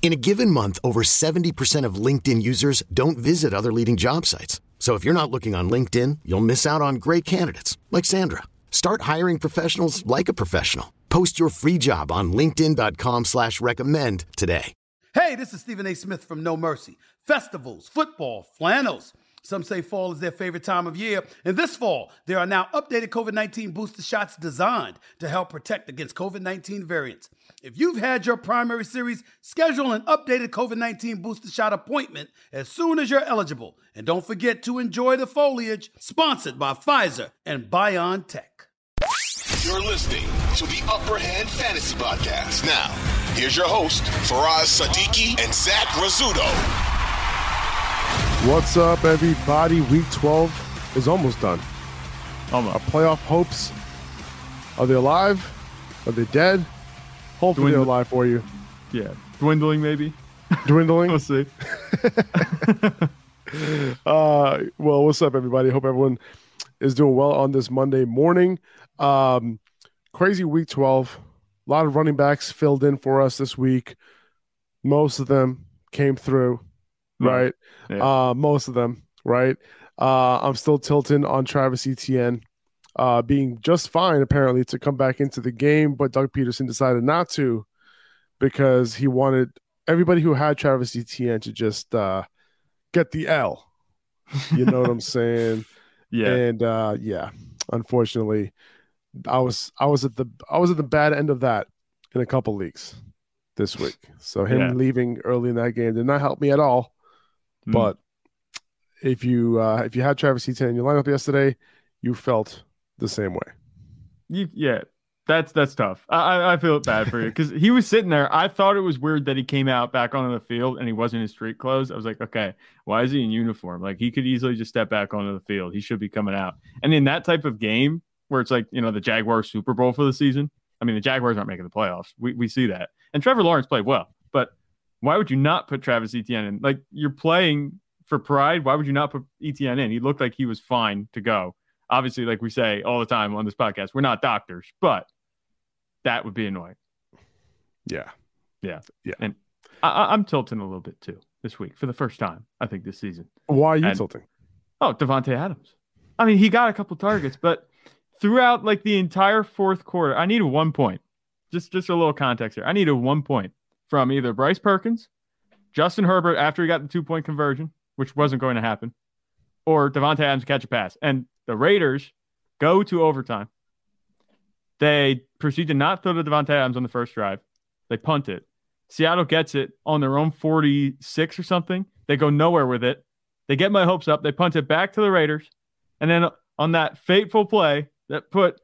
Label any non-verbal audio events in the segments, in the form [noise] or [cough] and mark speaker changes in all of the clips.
Speaker 1: In a given month, over 70% of LinkedIn users don't visit other leading job sites. So if you're not looking on LinkedIn, you'll miss out on great candidates like Sandra. Start hiring professionals like a professional. Post your free job on LinkedIn.com slash recommend today.
Speaker 2: Hey, this is Stephen A. Smith from No Mercy. Festivals, football, flannels. Some say fall is their favorite time of year. And this fall, there are now updated COVID 19 booster shots designed to help protect against COVID 19 variants. If you've had your primary series, schedule an updated COVID 19 booster shot appointment as soon as you're eligible. And don't forget to enjoy the foliage, sponsored by Pfizer and BioNTech.
Speaker 3: You're listening to the Upper Hand Fantasy Podcast. Now, here's your host, Faraz Siddiqi and Zach Rizzuto.
Speaker 4: What's up, everybody? Week 12 is almost done.
Speaker 5: Almost.
Speaker 4: Our playoff hopes are they alive? Are they dead? Hopefully, they're
Speaker 5: Dwindle-
Speaker 4: alive for you.
Speaker 5: Yeah, dwindling maybe.
Speaker 4: Dwindling. [laughs]
Speaker 5: We'll see. [laughs]
Speaker 4: Uh, well, what's up, everybody? Hope everyone is doing well on this Monday morning. Um, crazy week 12. A lot of running backs filled in for us this week. Most of them came through, right?
Speaker 5: Yeah.
Speaker 4: Uh, most of them, right? Uh, I'm still tilting on Travis Etienne uh, being just fine, apparently, to come back into the game, but Doug Pederson decided not to because he wanted everybody who had Travis Etienne to just uh, get the L. You know what I'm [laughs] saying?
Speaker 5: yeah.
Speaker 4: And uh, yeah, unfortunately, I was I was at the I was at the bad end of that in a couple leagues this week. So him
Speaker 5: Yeah.
Speaker 4: leaving early in that game did not help me at all.
Speaker 5: Mm.
Speaker 4: But if you uh, if you had Travis Etienne in your lineup yesterday, you felt the same way.
Speaker 5: You, yeah, that's that's tough. I I- feel it bad for you because he was sitting there. I thought it was weird that he came out back onto the field and he wasn't in street clothes. I was like, okay, why is he in uniform? Like he could easily just step back onto the field. He should be coming out. And in that type of game where it's like you know the Jaguars Super Bowl for the season. I mean, the Jaguars aren't making the playoffs. We we see that. And Trevor Lawrence played well, but why would you not put Travis Etienne in? Like you're playing for pride. Why would you not put Etienne in? He looked like he was fine to go obviously, like we say all the time on this podcast, we're not doctors, but that would be annoying.
Speaker 4: Yeah.
Speaker 5: I, I- I'm tilting a little bit too this week for the first time, I think, this season.
Speaker 4: Why are you
Speaker 5: And-
Speaker 4: tilting?
Speaker 5: Oh, Davante Adams. I mean, he got a couple targets, but throughout like the entire fourth quarter, I needed one point. Just just a little context here. I needed one point from either Bryce Perkins, Justin Herbert after he got the two point conversion, which wasn't going to happen, or Davante Adams catch a pass. And the Raiders go to overtime. They proceed to not throw to Davante Adams on the first drive. They punt it. Seattle gets it on their own 46 or something. They go nowhere with it. They get my hopes up. They punt it back to the Raiders. And then on that fateful play that put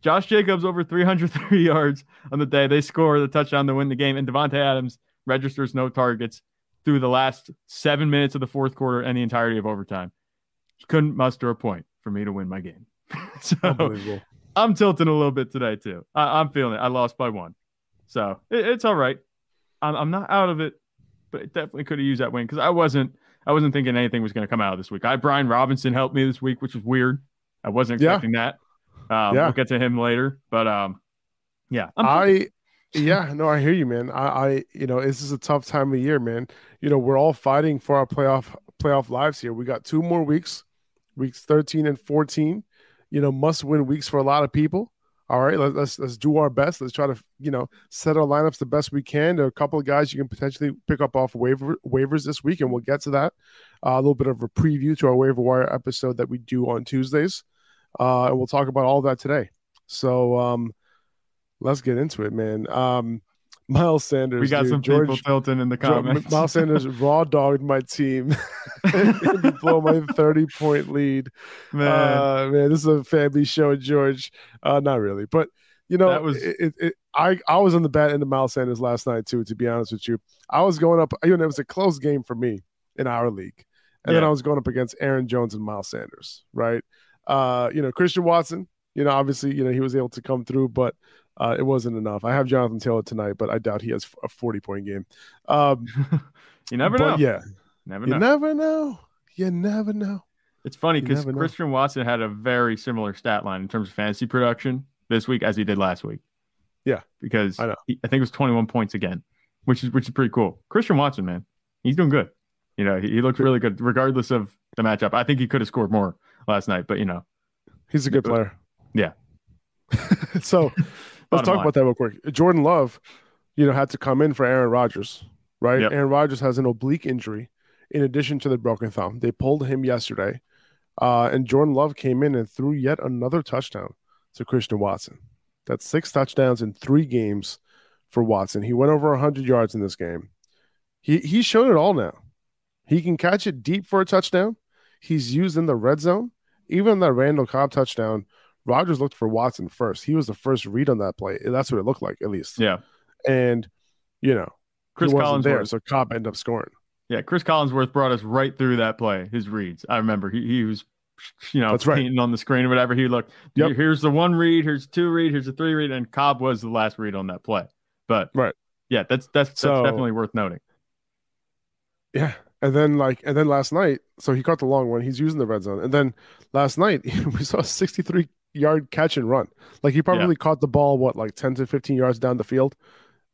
Speaker 5: Josh Jacobs over 303 [laughs] yards on the day, they score the touchdown to win the game. And Davante Adams registers no targets through the last seven minutes of the fourth quarter and the entirety of overtime. He couldn't muster a point for me to win my game. [laughs] so
Speaker 4: Unbelievable.
Speaker 5: I'm tilting a little bit today too. I, I'm feeling it. I lost by one, so it, it's all right. I'm, I'm not out of it, but it definitely could have used that win because I wasn't. I wasn't thinking anything was going to come out of this week. I Brian Robinson helped me this week, which was weird. I wasn't
Speaker 4: Yeah.
Speaker 5: expecting that. Um,
Speaker 4: Yeah.
Speaker 5: We'll get to him later, but um, yeah.
Speaker 4: I yeah, no, I hear you, man. I, I you know, this is a tough time of year, man. You know, we're all fighting for our playoff playoff lives here. We got two more weeks, weeks 13 and 14. You know, must win weeks for a lot of people. All right, let, let's let's do our best. Let's try to you know set our lineups the best we can. There are a couple of guys you can potentially pick up off waiver waivers this week, and we'll get to that. Uh, a little bit of a preview to our waiver wire episode that we do on Tuesdays, uh, and we'll talk about all that today. So, um, let's get into it, man. Um, Miles Sanders.
Speaker 5: We got
Speaker 4: dude,
Speaker 5: some
Speaker 4: George,
Speaker 5: people tilting in the
Speaker 4: George-
Speaker 5: comments.
Speaker 4: Miles Sanders [laughs] raw dogged my team [laughs] and blow my 30 point lead.
Speaker 5: Man,
Speaker 4: Uh, man, this is a family show, George. Uh, not really, but you know,
Speaker 5: That was-
Speaker 4: it, it, it- I I was on the bad end of Miles Sanders last night too. To be honest with you, I was going up. You know, it was a close game for me in our league, and then I was going up against Aaron Jones and Miles Sanders. Right? Uh, you know, Christian Watson. You know, obviously, you know he was able to come through, but uh, it wasn't enough. I have Jonathan Taylor tonight, but I doubt he has a 40 point game. Um, [laughs]
Speaker 5: you never know.
Speaker 4: yeah,
Speaker 5: never
Speaker 4: you
Speaker 5: know.
Speaker 4: never know. You never know.
Speaker 5: It's funny because. Christian Watson had a very similar stat line in terms of fantasy production this week as he did last week.
Speaker 4: Yeah,
Speaker 5: because
Speaker 4: I
Speaker 5: he- I think it was 21 points again, which is which is pretty cool. Christian Watson, man, he's doing good. You know, he, he looked really good regardless of the matchup. I think he could have scored more last night, but you know,
Speaker 4: He's a good player.
Speaker 5: Yeah. [laughs]
Speaker 4: so [laughs] let's talk
Speaker 5: line.
Speaker 4: about that real quick. Jordan Love, you know, had to come in for Aaron Rodgers, right?
Speaker 5: Yep.
Speaker 4: Aaron Rodgers has an oblique injury in addition to the broken thumb. They pulled him yesterday. Uh, and Jordan Love came in and threw yet another touchdown to Christian Watson. That's six touchdowns in three games for Watson. He went over 100 yards in this game. He he showed it all now. He can catch it deep for a touchdown. He's used in the red zone. Even that Randall Cobb touchdown, Rodgers looked for Watson first. He was the first read on that play. That's what it looked like, at least.
Speaker 5: yeah,
Speaker 4: And you know,
Speaker 5: Chris
Speaker 4: wasn't there, so Cobb ended up scoring.
Speaker 5: yeah, Chris Collinsworth brought us right through that play. His reads, I remember he he was, you know,
Speaker 4: That's right.
Speaker 5: painting on the screen or whatever. He looked.
Speaker 4: Yep.
Speaker 5: Here's the one read. Here's two read. Here's a three read, and Cobb was the last read on that play. But
Speaker 4: Right.
Speaker 5: yeah, that's that's that's
Speaker 4: So-
Speaker 5: definitely worth noting.
Speaker 4: Yeah. And then like and then last night, so he caught the long one. He's using the red zone. And then last night [laughs] we saw 63 yard catch and run. Like he probably caught the ball what like 10 to 15 yards down the field.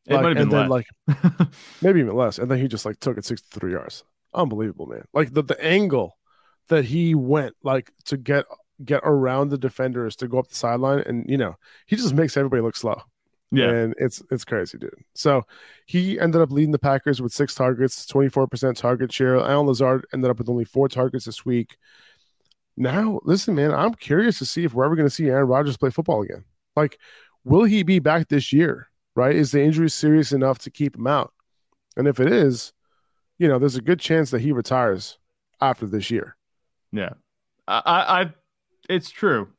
Speaker 5: It
Speaker 4: Like,
Speaker 5: might have
Speaker 4: and
Speaker 5: been
Speaker 4: then
Speaker 5: less.
Speaker 4: like [laughs] maybe even less. And then he just like took it 63 yards. Unbelievable, man. Like the, the angle that he went like to get get around the defenders to go up the sideline and you know, he just makes everybody look slow.
Speaker 5: yeah,
Speaker 4: And it's it's crazy, dude. So he ended up leading the Packers with six targets, 24% target share. Allen Lazard ended up with only four targets this week. Now, listen, man, I'm curious to see if we're ever going to see Aaron Rodgers play football again. Like, will he be back this year? Right? Is the injury serious enough to keep him out? And if it is, you know, there's a good chance that he retires after this year.
Speaker 5: Yeah, I, I, it's true.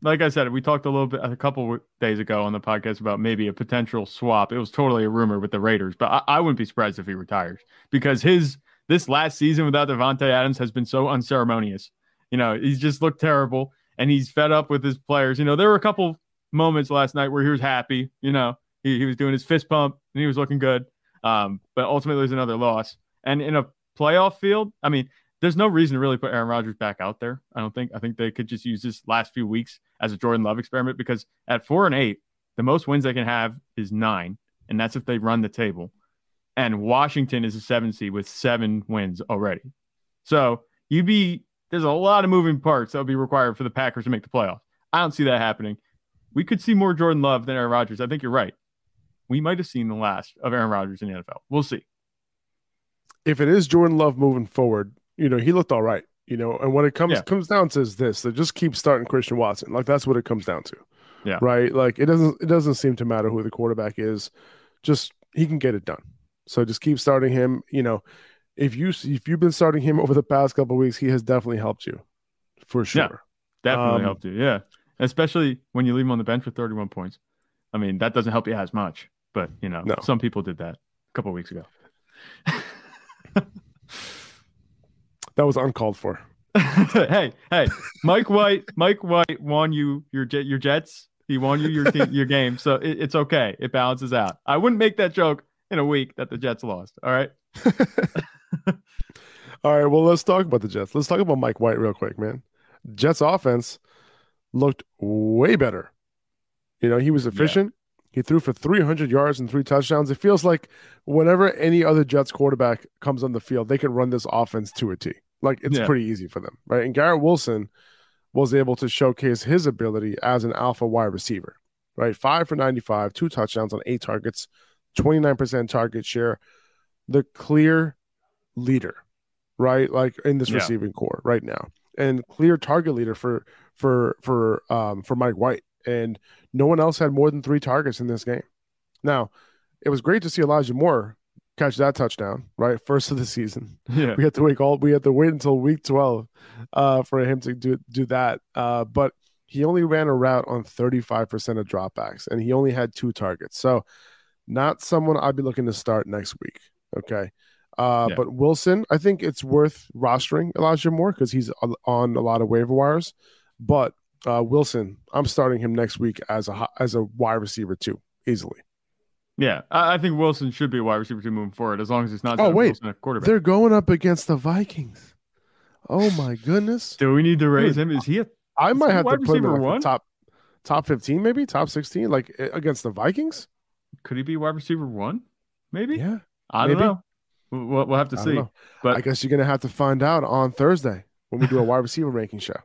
Speaker 5: Like I said, we talked a little bit a couple days ago on the podcast about maybe a potential swap. It was totally a rumor with the Raiders, but I, I wouldn't be surprised if he retires because his this last season without Davante Adams has been so unceremonious. You know, he's just looked terrible, and he's fed up with his players. You know, there were a couple moments last night where he was happy. You know, he, he was doing his fist pump and he was looking good. Um, but ultimately, there's another loss. And in a playoff field, I mean, there's no reason to really put Aaron Rodgers back out there. I don't think. I think they could just use this last few weeks as a Jordan Love experiment because at four and eight, the most wins they can have is nine, and that's if they run the table. And Washington is a seven seed with seven wins already. So you'd be there's a lot of moving parts that would be required for the Packers to make the playoffs. I don't see that happening. We could see more Jordan Love than Aaron Rodgers. I think you're right. We might have seen the last of Aaron Rodgers in the NFL. We'll see.
Speaker 4: if it is Jordan Love moving forward, you know, he looked all right. You know, and when it comes
Speaker 5: Yeah.
Speaker 4: comes down to is this: they just keep starting Christian Watson. Like that's what it comes down to.
Speaker 5: Yeah.
Speaker 4: Right. Like it doesn't it doesn't seem to matter who the quarterback is. Just he can get it done. So just keep starting him. You know, if you if you've been starting him over the past couple of weeks, he has definitely helped you, for sure.
Speaker 5: Yeah. Definitely
Speaker 4: Um,
Speaker 5: helped you. Yeah. Especially when you leave him on the bench with 31 points. I mean, that doesn't help you as much, but you know,
Speaker 4: No.
Speaker 5: some people did that a couple weeks ago. [laughs]
Speaker 4: That was uncalled for. [laughs]
Speaker 5: hey, hey, Mike White, Mike White won you your your Jets. He won you your team, your game, so it, it's okay. It balances out. I wouldn't make that joke in a week that the Jets lost. All right. [laughs] [laughs]
Speaker 4: All right, well, let's talk about the Jets. Let's talk about Mike White real quick, man. Jets offense looked way better. You know, he was efficient. He threw for 300 yards and three touchdowns. It feels like whenever any other Jets quarterback comes on the field, they can run this offense to a T. Like it's
Speaker 5: Yeah.
Speaker 4: pretty easy for them, right? And Garrett Wilson was able to showcase his ability as an alpha wide receiver, right? Five for 95, two touchdowns on eight targets, 29% target share, the clear leader, right? Like in this
Speaker 5: Yeah.
Speaker 4: receiving corps right now, and clear target leader for for for um for Mike White. and no one else had more than three targets in this game. Now, it was great to see Elijah Moore catch that touchdown, right? First of the season. [laughs]
Speaker 5: Yeah.
Speaker 4: We had to wait all we had to wait until week 12 uh, for him to do do that. Uh, but he only ran a route on 35% of dropbacks and he only had two targets. So not someone I'd be looking to start next week. Okay. Uh,
Speaker 5: Yeah.
Speaker 4: But Wilson, I think it's worth rostering Elijah Moore because he's on- a lot of waiver wires. But uh, Wilson, I'm starting him next week as a as a wide receiver too, easily.
Speaker 5: Yeah, I, I think Wilson should be a wide receiver too moving forward as long as it's not.
Speaker 4: Oh, wait.
Speaker 5: Wilson quarterback.
Speaker 4: They're going up against the Vikings. Oh my goodness!
Speaker 5: Do we need to raise him? Is he a
Speaker 4: I
Speaker 5: Is
Speaker 4: might have to put him in like
Speaker 5: one?
Speaker 4: top top 15, maybe top 16, like against the Vikings.
Speaker 5: could he be wide receiver one? Maybe.
Speaker 4: Yeah,
Speaker 5: I don't
Speaker 4: maybe.
Speaker 5: know. We'll, we'll- have to see.
Speaker 4: know.
Speaker 5: But
Speaker 4: I guess you're gonna have to find out on Thursday when we do a [laughs] wide receiver ranking show.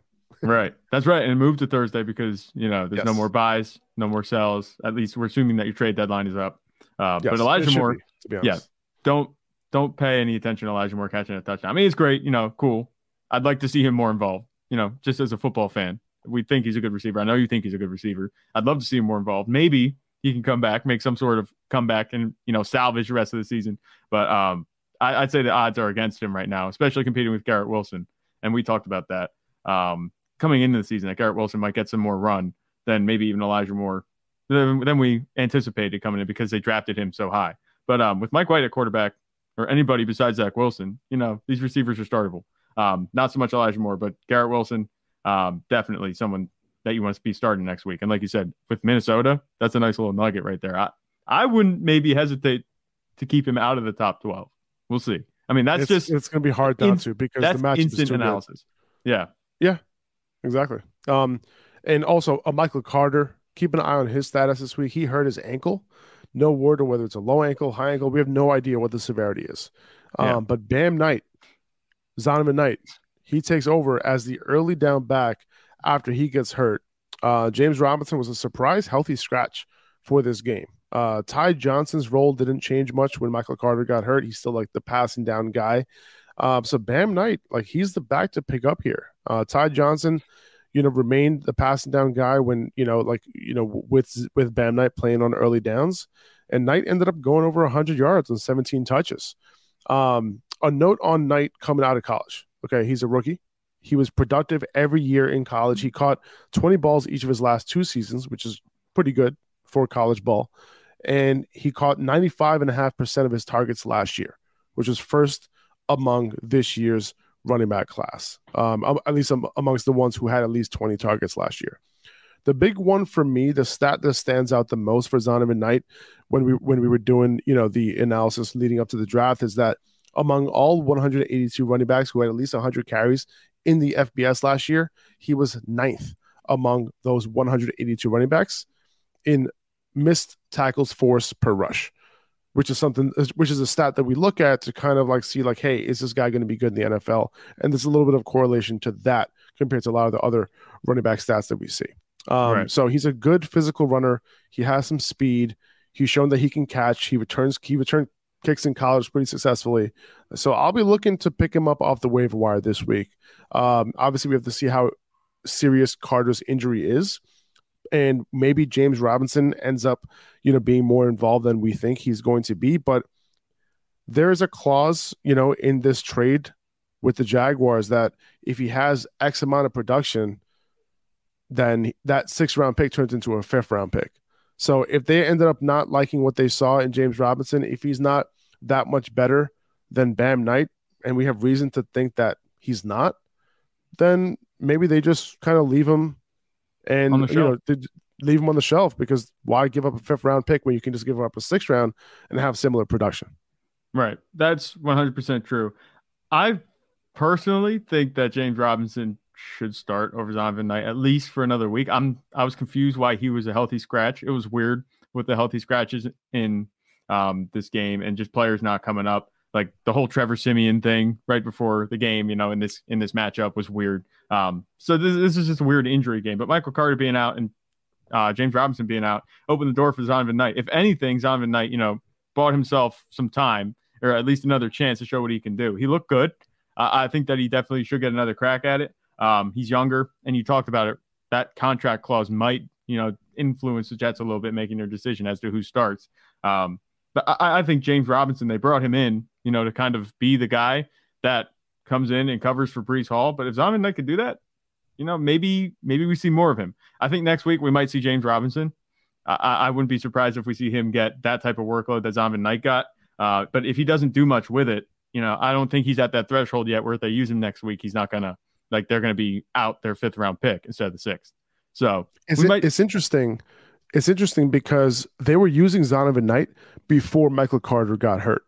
Speaker 5: right, that's right. And move to Thursday because you know there's no more buys, no more sells. At least we're assuming that your trade deadline is up. Uh,
Speaker 4: Yes,
Speaker 5: but Elijah Moore,
Speaker 4: be
Speaker 5: yeah. don't don't pay any attention to Elijah Moore catching a touchdown. I mean, it's great, you know, cool. I'd like to see him more involved. You know, just as a football fan, we think he's a good receiver. I know you think he's a good receiver. I'd love to see him more involved. Maybe he can come back, make some sort of comeback, and you know, salvage the rest of the season. But um, I, I'd say the odds are against him right now, especially competing with Garrett Wilson. And we talked about that um, coming into the season that Garrett Wilson might get some more run than maybe even Elijah Moore than, than we anticipated coming in because they drafted him so high. But um, with Mike White at quarterback or anybody besides Zach Wilson, you know, these receivers are startable. Um, not so much Elijah Moore, but Garrett Wilson, um, definitely someone that you want to be starting next week. And like you said, with Minnesota, that's a nice little nugget right there. I, I wouldn't maybe hesitate to keep him out of the top 12. We'll see. I mean, that's
Speaker 4: it's,
Speaker 5: just
Speaker 4: it's gonna be hard not
Speaker 5: in-
Speaker 4: to because the matchup is
Speaker 5: instant
Speaker 4: too good.
Speaker 5: analysis. Yeah. Yeah.
Speaker 4: Exactly. Um, and also uh, Michael Carter. Keep an eye on his status this week. He hurt his ankle. No word on whether it's a low ankle, high ankle. We have no idea what the severity is. Um,
Speaker 5: Yeah.
Speaker 4: but Bam Knight, Zonovan Knight, he takes over as the early down back after he gets hurt. Uh, James Robinson was a surprise healthy scratch for this game. Uh, Ty Johnson's role didn't change much when Michael Carter got hurt. He's still like the passing down guy. Um, so Bam Knight, like he's the back to pick up here. Uh, Ty Johnson, you know, remained the passing down guy when you know, like you know, with with Bam Knight playing on early downs, and Knight ended up going over 100 yards and 17 touches. Um, a note on Knight coming out of college. Okay, he's a rookie. He was productive every year in college. He caught 20 balls each of his last two seasons, which is pretty good for college ball. And he caught 95.5% of his targets last year, which was first among this year's running back class, um, at least am- amongst the ones who had at least 20 targets last year. The big one for me, the stat that stands out the most for Zonovan Knight when we when we were doing you know the analysis leading up to the draft is that among all 182 running backs who had at least 100 carries in the FBS last year, he was ninth among those 182 running backs in missed tackles force per rush, which is something which is a stat that we look at to kind of like see like, hey, is this guy going to be good in the NFL? And there's a little bit of correlation to that compared to a lot of the other running back stats that we see. Um,
Speaker 5: Right.
Speaker 4: So he's a good physical runner. He has some speed. He's shown that he can catch. He returns. He returned kicks in college pretty successfully. So I'll be looking to pick him up off the waiver wire this week. Um, obviously, we have to see how serious Carter's injury is, and maybe James Robinson ends up, you know, being more involved than we think he's going to be. But there is a clause, you know, in this trade with the Jaguars that if he has X amount of production, then that sixth round pick turns into a fifth round pick. So if they ended up not liking what they saw in James Robinson, if he's not that much better than Bam Knight, and we have reason to think that he's not, then maybe they just kind of leave him and you know leave him on the shelf because why give up a fifth round pick when you can just give up a sixth round and have similar production?
Speaker 5: Right. That's 100% true. I personally think that James Robinson should start over Zonovan Knight at least for another week. I'm I was confused why he was a healthy scratch. It was weird with the healthy scratches in um, this game and just players not coming up. Like the whole Trevor Siemian thing right before the game, you know, in this in this matchup was weird. Um, so this, this is just a weird injury game. But Michael Carter being out and uh, James Robinson being out opened the door for Zonovan Knight. If anything, Zonovan Knight, you know, bought himself some time or at least another chance to show what he can do. He looked good. Uh, I think that he definitely should get another crack at it. Um, he's younger, and you talked about it. That contract clause might you know, influence the Jets a little bit, making their decision as to who starts. Um, but I, I think James Robinson, they brought him in, you know, to kind of be the guy that comes in and covers for Breece Hall. But if Zonovan Knight could do that, you know, maybe maybe we see more of him. I think next week we might see James Robinson. I, I wouldn't be surprised if we see him get that type of workload that Zonovan Knight got. Uh, but if he doesn't do much with it, you know, I don't think he's at that threshold yet where if they use him next week, he's not gonna like they're gonna be out their fifth round pick instead of the sixth. So
Speaker 4: it's, might... it's interesting. It's interesting because they were using Zonovan Knight before Michael Carter got hurt.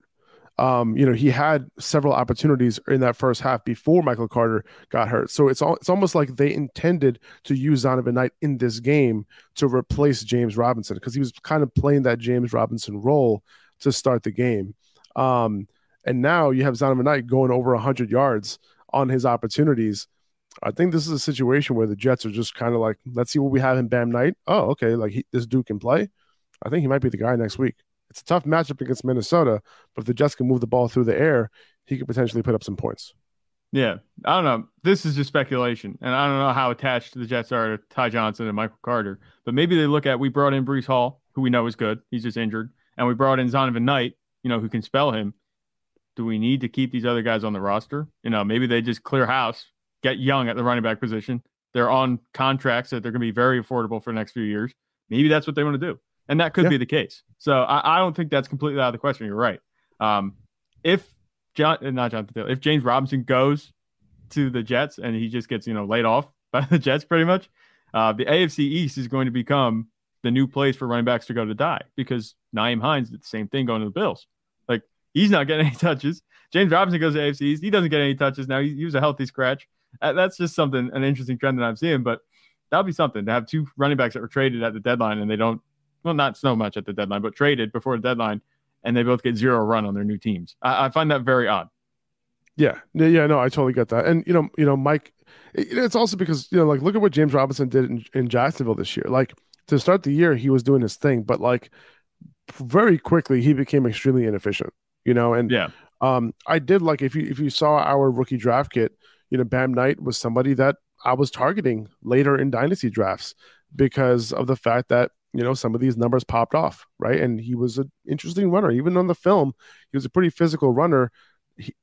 Speaker 4: Um, you know, he had several opportunities in that first half before Michael Carter got hurt. So it's all, it's almost like they intended to use Zonovan Knight in this game to replace James Robinson because he was kind of playing that James Robinson role to start the game. Um, and now you have Zonovan Knight going over 100 yards on his opportunities. I think this is a situation where the Jets are just kind of like, let's see what we have in Bam Knight. Oh, okay, like he, this dude can play. I think he might be the guy next week. It's a tough matchup against Minnesota, but if the Jets can move the ball through the air, he could potentially put up some points.
Speaker 5: Yeah, I don't know. This is just speculation, and I don't know how attached the Jets are to Ty Johnson and Michael Carter. But maybe they look at we brought in Breece Hall, who we know is good. He's just injured, and we brought in Zonovan Knight, you know, who can spell him. Do we need to keep these other guys on the roster? You know, maybe they just clear house, get young at the running back position. They're on contracts that they're going to be very affordable for the next few years. Maybe that's what they want to do and that could yeah. be the case. So I, I, don't think that's completely out of the question. You're right. Um, if John, uh, not Jonathan Taylor, if James Robinson goes to the Jets and he just gets you know laid off [laughs] by the Jets, pretty much, uh, the AFC East is going to become the new place for running backs to go to die because Nyheim Hines did the same thing going to the Bills. Like he's not getting [laughs] any touches. James Robinson goes to AFC East. He doesn't get any touches now. He, he was a healthy scratch. Uh, that's just something, an interesting trend that I'm seeing. But that'll be something to have two running backs that were traded at the deadline and they don't well, not so much at the deadline, but traded before the deadline, and they both get zero run on their new teams. I, I find that very odd.
Speaker 4: Yeah, yeah, no, I totally get that. And you know, you know, Mike, it's also because you know, like, look at what James Robinson did in, in Jacksonville this year. Like to start the year, he was doing his thing, but like very quickly, he became extremely inefficient. You know, and
Speaker 5: yeah,
Speaker 4: um, I did like if you if you saw our rookie draft kit, you know, Bam Knight was somebody that I was targeting later in dynasty drafts because of the fact that you know, some of these numbers popped off, right? And he was an interesting runner. Even on the film, he was a pretty physical runner.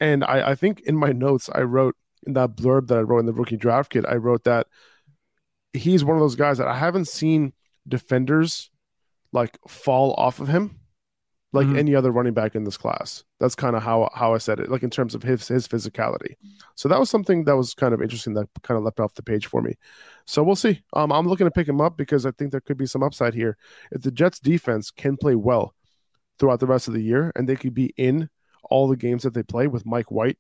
Speaker 4: And I, I think in my notes, I wrote in that blurb that I wrote in the rookie draft kit, I wrote that he's one of those guys that I haven't seen defenders like fall off of him like mm-hmm. any other running back in this class. That's kind of how how I said it, like in terms of his his physicality. So that was something that was kind of interesting that kind of leapt off the page for me. So we'll see. Um, I'm looking to pick him up because I think there could be some upside here. If the Jets defense can play well throughout the rest of the year and they could be in all the games that they play with Mike White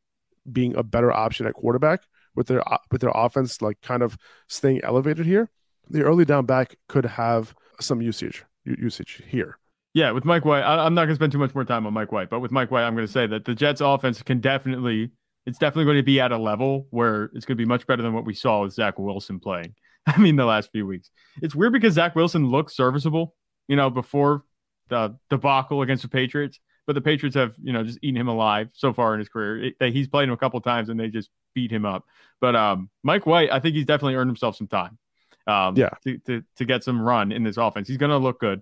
Speaker 4: being a better option at quarterback with their with their offense like kind of staying elevated here, the early down back could have some usage usage here.
Speaker 5: Yeah, with Mike White, I, am not going to spend too much more time on Mike White, but with Mike White, I'm going to say that the Jets' offense can definitely, it's definitely going to be at a level where it's going to be much better than what we saw with Zach Wilson playing. [laughs] I mean, the last few weeks. It's weird because Zach Wilson looked serviceable, you know, before the debacle against the Patriots, but the Patriots have, you know, just eaten him alive so far in his career. It, he's played him a couple times and they just beat him up. But um, Mike White, I think he's definitely earned himself some time. Um,
Speaker 4: yeah,
Speaker 5: to, to, to get some run in this offense. He's going to look good.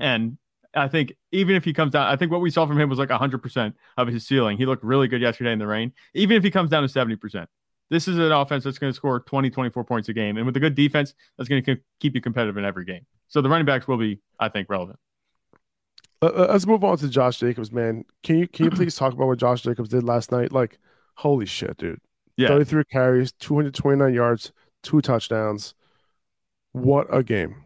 Speaker 5: And I think even if he comes down, I think what we saw from him was like 100% of his ceiling. He looked really good yesterday in the rain. Even if he comes down to 70%, this is an offense that's going to score 20, 24 points a game. And with a good defense, that's going to keep you competitive in every game. So the running backs will be, I think, relevant.
Speaker 4: Uh, uh let's move on to Josh Jacobs, man. Can you can you please talk about what Josh Jacobs did last night? Like, holy shit, dude! Yeah, 33 carries, 229 yards, two touchdowns. What a game!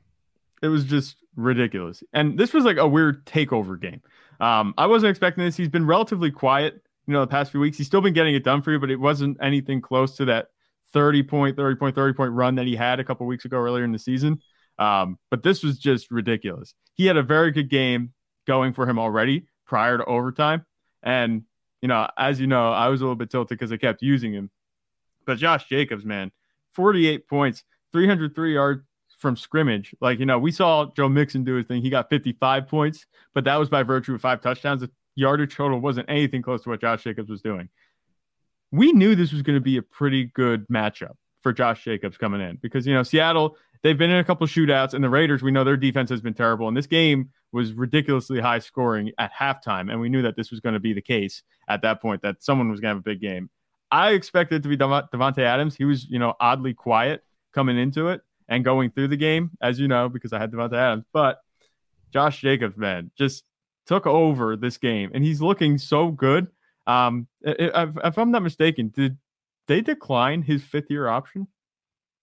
Speaker 5: It was just ridiculous. And this was like a weird takeover game. Um, I wasn't expecting this. He's been relatively quiet, you know, the past few weeks. He's still been getting it done for you, but it wasn't anything close to that 30 point, 30 point, 30 point run that he had a couple weeks ago earlier in the season. Um, but this was just ridiculous. He had a very good game going for him already prior to overtime. And, you know, as you know, I was a little bit tilted because I kept using him. But Josh Jacobs, man, 48 points, 303 yards, from scrimmage. Like, you know, we saw Joe Mixon do his thing. He got 55 points, but that was by virtue of five touchdowns. The yardage total wasn't anything close to what Josh Jacobs was doing. We knew this was going to be a pretty good matchup for Josh Jacobs coming in because, you know, Seattle they've been in a couple shootouts, and the Raiders, we know their defense has been terrible. And this game was ridiculously high scoring at halftime, and we knew that this was going to be the case at that point, that someone was going to have a big game. I expected it to be Davante Adams. He was, you know, oddly quiet coming into it and going through the game, as you know, because I had Davante Adams. But Josh Jacobs, man, just took over this game, and he's looking so good. Um, if, if I'm not mistaken, did they decline his fifth year option?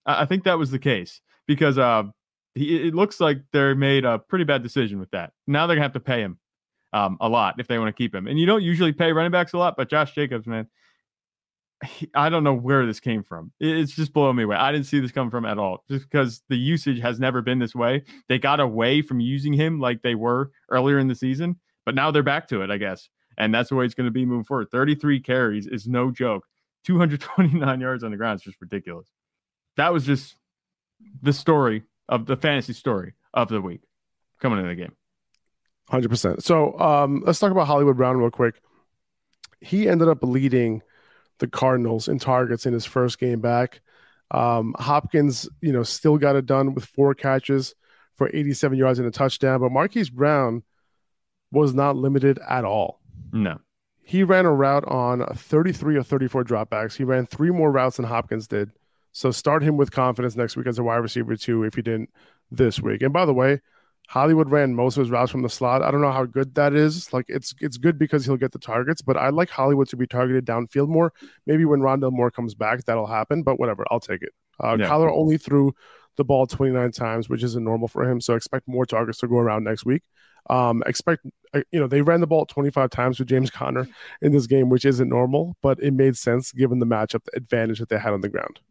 Speaker 5: I think that was the case because uh, he, it looks like they made a pretty bad decision with that. Now they're gonna have to pay him um, a lot if they want to keep him. And you don't usually pay running backs a lot, but Josh Jacobs, man, I don't know where this came from. It's just blowing me away. I didn't see this come from at all, just because the usage has never been this way. They got away from using him like they were earlier in the season, but now they're back to it, I guess. And that's the way it's going to be moving forward. 33 carries is no joke. 229 yards on the ground is just ridiculous. That was just the story of the fantasy story of the week coming in the game.
Speaker 4: 100%. So um, let's talk about Hollywood Brown real quick. He ended up leading the Cardinals in targets in his first game back. Um, Hopkins, you know, still got it done with four catches for 87 yards and a touchdown, but Marquise Brown was not limited at all.
Speaker 5: No.
Speaker 4: He ran a route on 33 or 34 dropbacks. He ran three more routes than Hopkins did. So start him with confidence next week as a wide receiver too, if you didn't this week. And by the way, Hollywood ran most of his routes from the slot. I don't know how good that is. Like it's it's good because he'll get the targets, but I like Hollywood to be targeted downfield more. Maybe when Rondale Moore comes back, that'll happen. But whatever, I'll take it. Uh, yeah. Kyler only threw the ball 29 times, which isn't normal for him. So expect more targets to go around next week. Um, expect uh, you know they ran the ball 25 times with James Conner in this game, which isn't normal, but it made sense given the matchup the advantage that they had on the ground.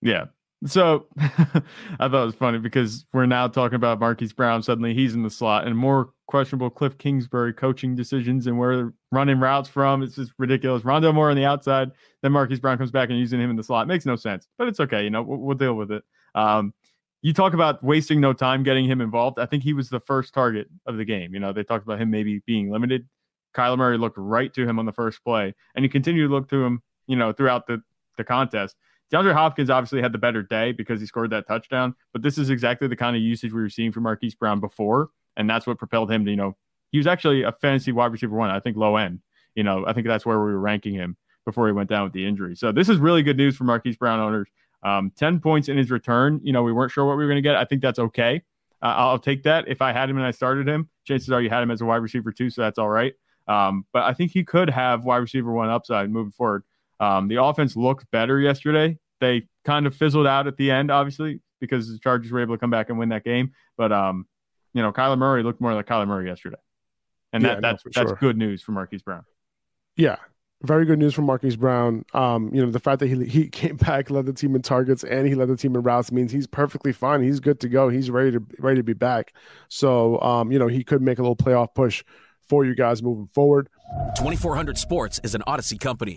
Speaker 5: Yeah, so [laughs] I thought it was funny because we're now talking about Marquise Brown. Suddenly he's in the slot and more questionable Cliff Kingsbury coaching decisions and where running routes from. It's just ridiculous. Rondale Moore on the outside, then Marquise Brown comes back and using him in the slot. Makes no sense, but it's okay. You know, we'll, we'll deal with it. Um, you talk about wasting no time getting him involved. I think he was the first target of the game. You know, they talked about him maybe being limited. Kyler Murray looked right to him on the first play, and he continued to look to him, you know, throughout the, the contest. DeAndre Hopkins obviously had the better day because he scored that touchdown, but this is exactly the kind of usage we were seeing from Marquise Brown before, and that's what propelled him to, you know, he was actually a fantasy wide receiver one, I think low end. You know, I think that's where we were ranking him before he went down with the injury. So this is really good news for Marquise Brown owners. Um, 10 points in his return. You know, we weren't sure what we were going to get. I think that's okay. Uh, I'll take that. If I had him and I started him, chances are you had him as a wide receiver too, so that's all right. Um, but I think he could have wide receiver one upside moving forward. Um, the offense looked better yesterday. They kind of fizzled out at the end, obviously, because the Chargers were able to come back and win that game. But um, you know, Kyler Murray looked more like Kyler Murray yesterday, and that, yeah, that's no, that's sure. good news for Marquise Brown.
Speaker 4: Yeah, very good news for Marquise Brown. Um, you know, the fact that he he came [laughs] back, led the team in targets, and he led the team in routes means he's perfectly fine. He's good to go. He's ready to ready to be back. So, um, you know, he could make a little playoff push for you guys moving forward.
Speaker 6: 2400 Sports is an Audacy company.